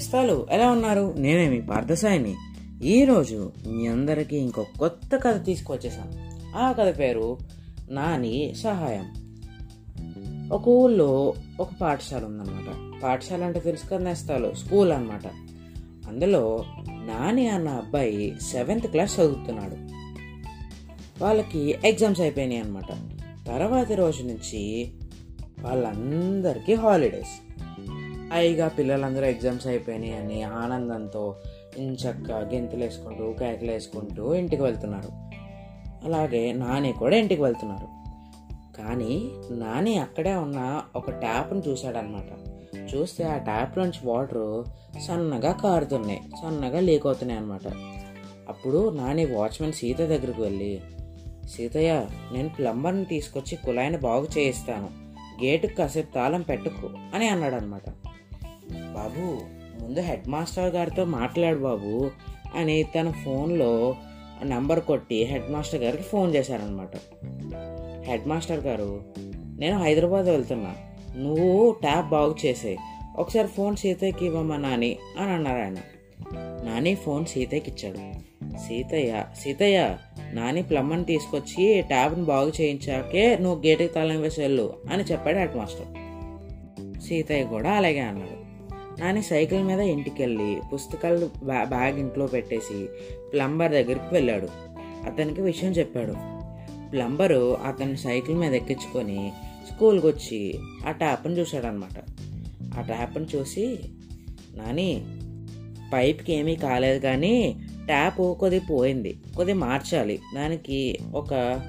నేస్తాలు ఎలా ఉన్నారు? నేనేమి పార్థసాయిని. ఈరోజు మీ అందరికీ ఇంకో కొత్త కథ తీసుకొచ్చేసాను ఆ కథ పేరు నాని సహాయం. ఒక ఊళ్ళో ఒక పాఠశాల ఉందన్నమాట. పాఠశాల అంటే తెలుసు కదా నేస్తాలు స్కూల్ అన్నమాట. అందులో నాని అన్న అబ్బాయి సెవెంత్ క్లాస్ చదువుతున్నాడు. వాళ్ళకి ఎగ్జామ్స్ అయిపోయినాయి అనమాట తర్వాతి రోజు నుంచి వాళ్ళందరికీ హాలిడేస్. హాయిగా పిల్లలందరూ ఎగ్జామ్స్ అయిపోయినాయి అని ఆనందంతో ఇంచక్క గెంతులు వేసుకుంటూ కేకలు వేసుకుంటూ ఇంటికి వెళ్తున్నారు. అలాగే నాని కూడా ఇంటికి వెళ్తున్నారు. కానీ నాని అక్కడే ఉన్న ఒక ట్యాప్ను చూశాడనమాట చూస్తే ఆ ట్యాప్ నుంచి వాటర్ సన్నగా కారుతున్నాయి సన్నగా లీక్ అవుతున్నాయి అనమాట అప్పుడు నాని వాచ్మెన్ సీత దగ్గరకు వెళ్ళి సీతయ్య నేను ప్లంబర్ని తీసుకొచ్చి కుళాయిని బాగు చేయిస్తాను. గేటుకు కాసేపు తాళం పెట్టుకు అని అన్నాడనమాట బాబు ముందు హెడ్ మాస్టర్ గారితో మాట్లాడు బాబు అని తన ఫోన్లో నంబర్ కొట్టి హెడ్ మాస్టర్ గారికి ఫోన్ చేశారనమాట హెడ్ మాస్టర్ గారు నేను హైదరాబాద్ వెళ్తున్నా. నువ్వు ట్యాప్ బాగు చేసే ఒకసారి ఫోన్ సీతయ్యకి ఇవ్వమ్మా నాని అని అన్నారు ఆయన. నాని ఫోన్ సీతయ్యకి ఇచ్చాడు. సీతయ్య సీతయ్య నాని ప్లమ్మని తీసుకొచ్చి ట్యాబ్ని బాగు చేయించాకే నువ్వు గేటుకి తాళం వేసి వెళ్ళు అని చెప్పాడు హెడ్ మాస్టర్. సీతయ్య కూడా అలాగే అన్నాడు. నాని సైకిల్ మీద ఇంటికి వెళ్ళి పుస్తకాలు బ్యా- బ్యాగ్ ఇంట్లో పెట్టేసి ప్లంబర్ దగ్గరికి వెళ్ళాడు. అతనికి విషయం చెప్పాడు. ప్లంబరు అతని సైకిల్ మీద ఎక్కించుకొని స్కూల్కి వచ్చి ఆ ట్యాప్ని చూశాడనమాట ఆ ట్యాప్ని చూసి నాని పైప్కి ఏమీ కాలేదు కానీ ట్యాప్ కొద్ది పోయింది. కొద్ది మార్చాలి. దానికి ఒక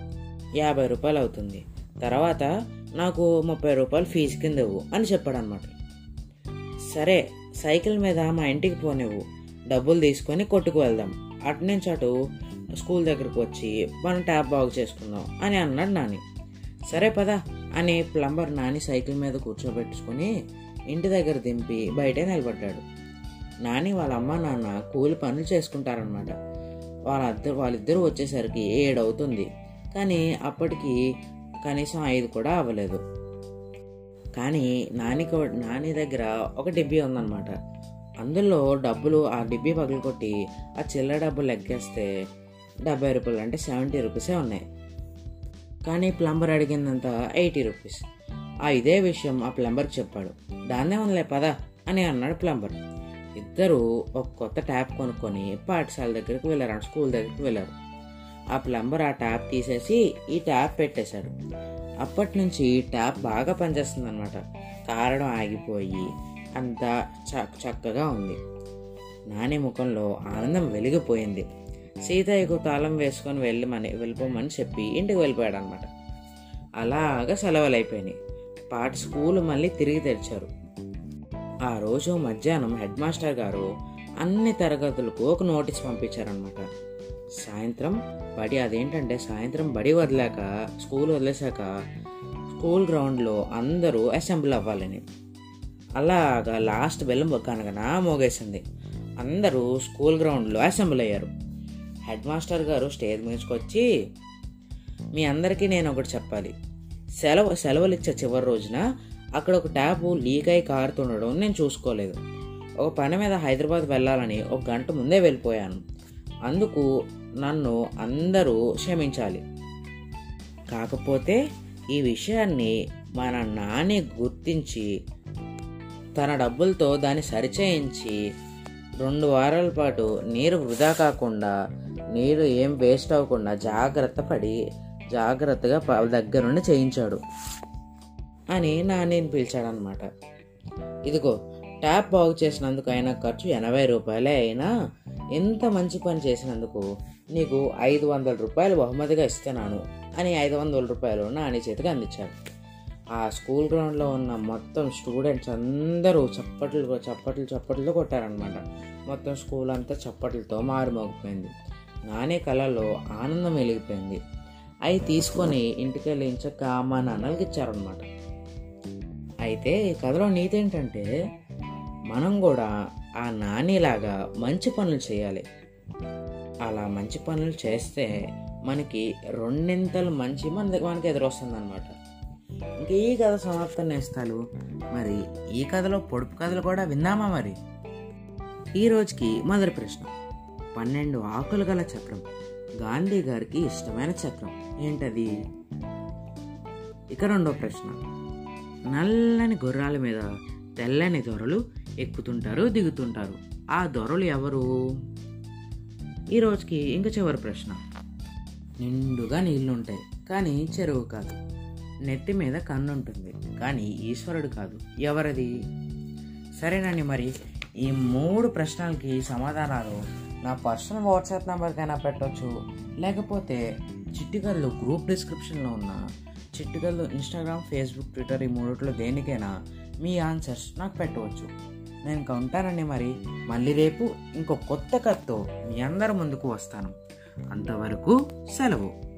యాభై రూపాయలు అవుతుంది. తర్వాత నాకు ముప్పై రూపాయలు ఫీజు కింద ఇవ్వు అని చెప్పాడనమాట సరే సైకిల్ మీద మా ఇంటికి పోనివ్వు డబ్బులు తీసుకొని కొట్టుకు వెళ్దాం. అటు నుంచి అటు స్కూల్ దగ్గరకు వచ్చి మనం ట్యాప్ బాగు చేసుకుందాం అని అన్నాడు నాని. సరే పదా అని ప్లంబర్ నాని సైకిల్ మీద కూర్చోబెట్టుకుని ఇంటి దగ్గర దింపి బయటే నిలబడ్డాడు. నాని వాళ్ళ అమ్మ నాన్న కూలి పనులు చేసుకుంటారనమాట వాళ్ళిద్దరు వాళ్ళిద్దరూ వచ్చేసరికి ఏడవుతుంది. కానీ అప్పటికి కనీసం ఐదు కూడా అవ్వలేదు. కానీ నాని నాని దగ్గర ఒక డిబ్బీ ఉందన్నమాట. అందులో డబ్బులు ఆ డిబ్బీ పగలు కొట్టి ఆ చిల్లర డబ్బులు లెక్కేస్తే డెబ్బై రూపాయలు అంటే సెవెంటీ రూపీసే ఉన్నాయి. కానీ ప్లంబర్ అడిగిందంత ఎయిటీ రూపీస్. ఆ ఇదే విషయం ఆ ప్లంబర్ చెప్పాడు. దాన్నే ఉందిలే పదా అని అన్నాడు ప్లంబర్. ఇద్దరు ఒక కొత్త ట్యాప్ కొనుక్కొని పాఠశాల దగ్గరికి వెళ్ళారు స్కూల్ దగ్గరికి వెళ్ళారు. ఆ ప్లంబర్ ఆ ట్యాప్ తీసేసి ఈ ట్యాప్ పెట్టేశాడు. అప్పటి నుంచి ఈ ట్యాప్ బాగా పనిచేస్తుంది అనమాట కారడం ఆగిపోయి అంతా చ- చక్కగా ఉంది. నాని ముఖంలో ఆనందం వెలిగిపోయింది. సీతయ్యకు తాళం వేసుకొని వెళ్ళమని వెళ్ళిపోమని చెప్పి ఇంటికి వెళ్ళిపోయాడు అనమాట అలాగా సెలవులు అయిపోయినాయి పాట స్కూల్ మళ్ళీ తిరిగి తెరిచారు. ఆ రోజు మధ్యాహ్నం హెడ్ మాస్టర్ గారు అన్ని తరగతులకు ఒక నోటీస్ పంపించారనమాట సాయంత్రం బడి అదేంటంటే సాయంత్రం బడి వదిలాక స్కూల్ వదిలేశాక స్కూల్ గ్రౌండ్లో అందరూ అసెంబ్లీ అవ్వాలని. అలాగా లాస్ట్ బెల్లం కనగనా మోగేసింది. అందరూ స్కూల్ గ్రౌండ్లో అసెంబ్లీ అయ్యారు. హెడ్ మాస్టర్ గారు స్టేజ్ మీదకి వచ్చి మీ అందరికీ నేను ఒకటి చెప్పాలి. సెలవు సెలవులు ఇచ్చే చివరి రోజున అక్కడ ఒక ట్యాప్ లీక్ అయి కారుతుండడం నేను చూసుకోలేదు. ఒక పని మీద హైదరాబాద్ వెళ్ళాలని ఒక గంట ముందే వెళ్ళిపోయాను. అందుకు నన్ను అందరూ క్షమించాలి. కాకపోతే ఈ విషయాన్ని మన నాని గుర్తించి తన డబ్బులతో దాన్ని సరిచేయించి రెండు వారాల పాటు నీరు వృధా కాకుండా నీరు ఏం వేస్ట్ అవ్వకుండా జాగ్రత్త పడి జాగ్రత్తగా దగ్గరుండి దగ్గర నుండి చేయించాడు అని నానిని పిలిచాడనమాట ఇదిగో ట్యాప్ బాగు చేసినందుకు అయిన ఖర్చు ఎనభై రూపాయలే అయినా ఎంత మంచి పని చేసినందుకు నీకు ఐదు వందల రూపాయలు బహుమతిగా ఇస్తున్నాను అని ఐదు వందల రూపాయలు నాని చేతికి అందించాడు. ఆ స్కూల్ గ్రౌండ్లో ఉన్న మొత్తం స్టూడెంట్స్ అందరూ చప్పట్లు చప్పట్లు చప్పట్లు కొట్టారనమాట మొత్తం స్కూల్ అంతా చప్పట్లతో మారుమోగిపోయింది. నాని కళలో ఆనందం వెలిగిపోయింది. అవి తీసుకొని ఇంటికి వెళ్ళి ఇంచక్క మా నాన్నలకి ఇచ్చారనమాట అయితే ఈ కథలో నీతి ఏంటంటే మనం కూడా ఆ నానిలాగా మంచి పనులు చేయాలి. అలా మంచి పనులు చేస్తే మనకి రెండింతలు మంచి మన మనకి ఎదురొస్తుంది అనమాట ఇంకా ఈ కథ సమాప్తం నేస్తాలు. మరి ఈ కథలో పొడుపు కథలు కూడా విందామా మరి? ఈ రోజుకి మొదటి ప్రశ్న. పన్నెండు ఆకులు గల చక్రం. గాంధీ గారికి ఇష్టమైన చక్రం ఏంటది? ఇక రెండో ప్రశ్న. నల్లని గుర్రాల మీద తెల్లని దొరలు ఎక్కుతుంటారు దిగుతుంటారు. ఆ దొరలు ఎవరు? ఈ రోజుకి ఇంక చివరి ప్రశ్న. నిండుగా నీళ్ళుంటాయి కానీ చెరువు కాదు. నెత్తి మీద కన్నుంటుంది కానీ ఈశ్వరుడు కాదు. ఎవరిది? సరేనండి మరి ఈ మూడు ప్రశ్నలకి సమాధానాలు నా పర్సనల్ వాట్సాప్ నెంబర్కైనా పెట్టవచ్చు లేకపోతే చిట్టిగల్లు గ్రూప్ డిస్క్రిప్షన్లో ఉన్న చిట్టిగల్లు ఇన్స్టాగ్రామ్ ఫేస్బుక్ ట్విట్టర్ ఈ మూడిట్లో దేనికైనా మీ ఆన్సర్స్ నాకు పెట్టవచ్చు. నేను ఇంకా ఉంటానండి మరి. మళ్ళీ రేపు ఇంకో కొత్త కథతో మీ అందరి ముందుకు వస్తాను. అంతవరకు సెలవు.